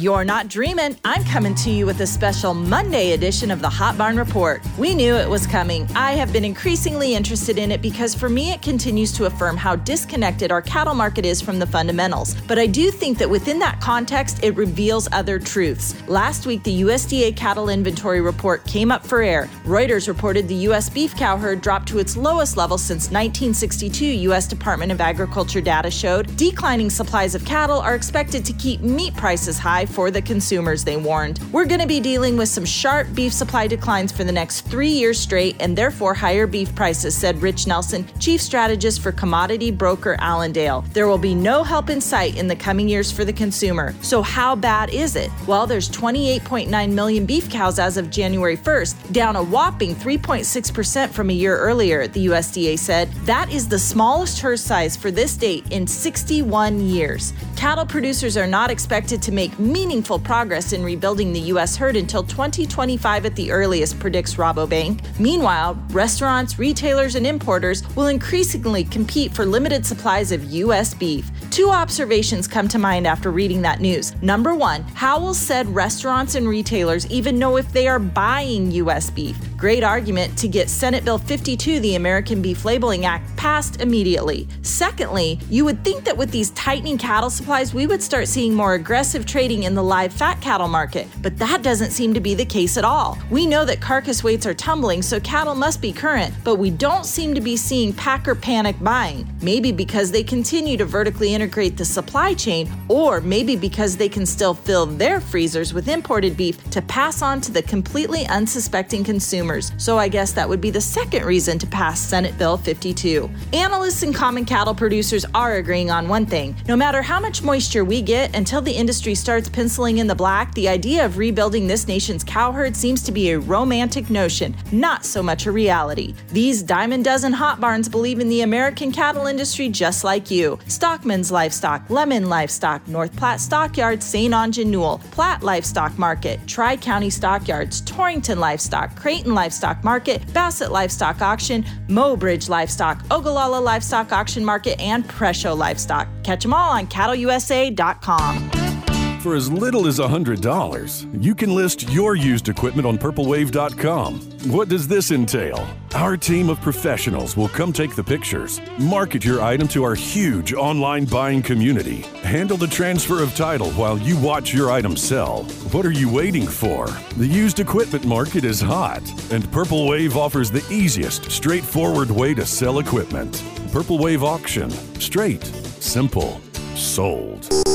You're not dreaming. I'm coming to you with a special Monday edition of the Hot Barn Report. We knew it was coming. I have been increasingly interested in it because for me it continues to affirm how disconnected our cattle market is from the fundamentals. But I do think that within that context, it reveals other truths. Last week, the USDA cattle inventory report came up for air. Reuters reported the U.S. beef cow herd dropped to its lowest level since 1962, U.S. Department of Agriculture data showed. Declining supplies of cattle are expected to keep meat prices high for the consumers, they warned. We're going to be dealing with some sharp beef supply declines for the next three years straight and therefore higher beef prices, said Rich Nelson, chief strategist for commodity broker Allendale. There will be no help in sight in the coming years for the consumer. So, how bad is it? Well, there's 28.9 million beef cows as of January 1st, down a whopping 3.6% from a year earlier, the USDA said. That is the smallest herd size for this date in 61 years. Cattle producers are not expected to make meaningful progress in rebuilding the U.S. herd until 2025 at the earliest, predicts Rabobank. Meanwhile, restaurants, retailers, and importers will increasingly compete for limited supplies of U.S. beef. Two observations come to mind after reading that news. Number one, how will said restaurants and retailers even know if they are buying U.S. beef? Great argument to get Senate Bill 52, the American Beef Labeling Act, passed immediately. Secondly, you would think that with these tightening cattle supplies, we would start seeing more aggressive trading in the live fat cattle market, but that doesn't seem to be the case at all. We know that carcass weights are tumbling, so cattle must be current, but we don't seem to be seeing packer panic buying. Maybe because they continue to vertically integrate the supply chain, or maybe because they can still fill their freezers with imported beef to pass on to the completely unsuspecting consumers. So I guess that would be the second reason to pass Senate Bill 52. Analysts and common cattle producers are agreeing on one thing. No matter how much moisture we get until the industry starts penciling in the black, the idea of rebuilding this nation's cow herd seems to be a romantic notion, not so much a reality. These diamond dozen hot barns believe in the American cattle industry just like you. Stockman's Livestock, Lemmon Livestock, North Platte Stockyards, St. Onge Newell, Platte Livestock Market, Tri County Stockyards, Torrington Livestock, Creighton Livestock Market, Bassett Livestock Auction, Mobridge Livestock, Ogallala Livestock Auction Market, and Presho Livestock. Catch them all on cattleusa.com. For as little as $100, you can list your used equipment on purplewave.com. What does this entail? Our team of professionals will come take the pictures, market your item to our huge online buying community, handle the transfer of title while you watch your item sell. What are you waiting for? The used equipment market is hot, and Purple Wave offers the easiest, straightforward way to sell equipment. Purple Wave Auction. Straight, simple, sold.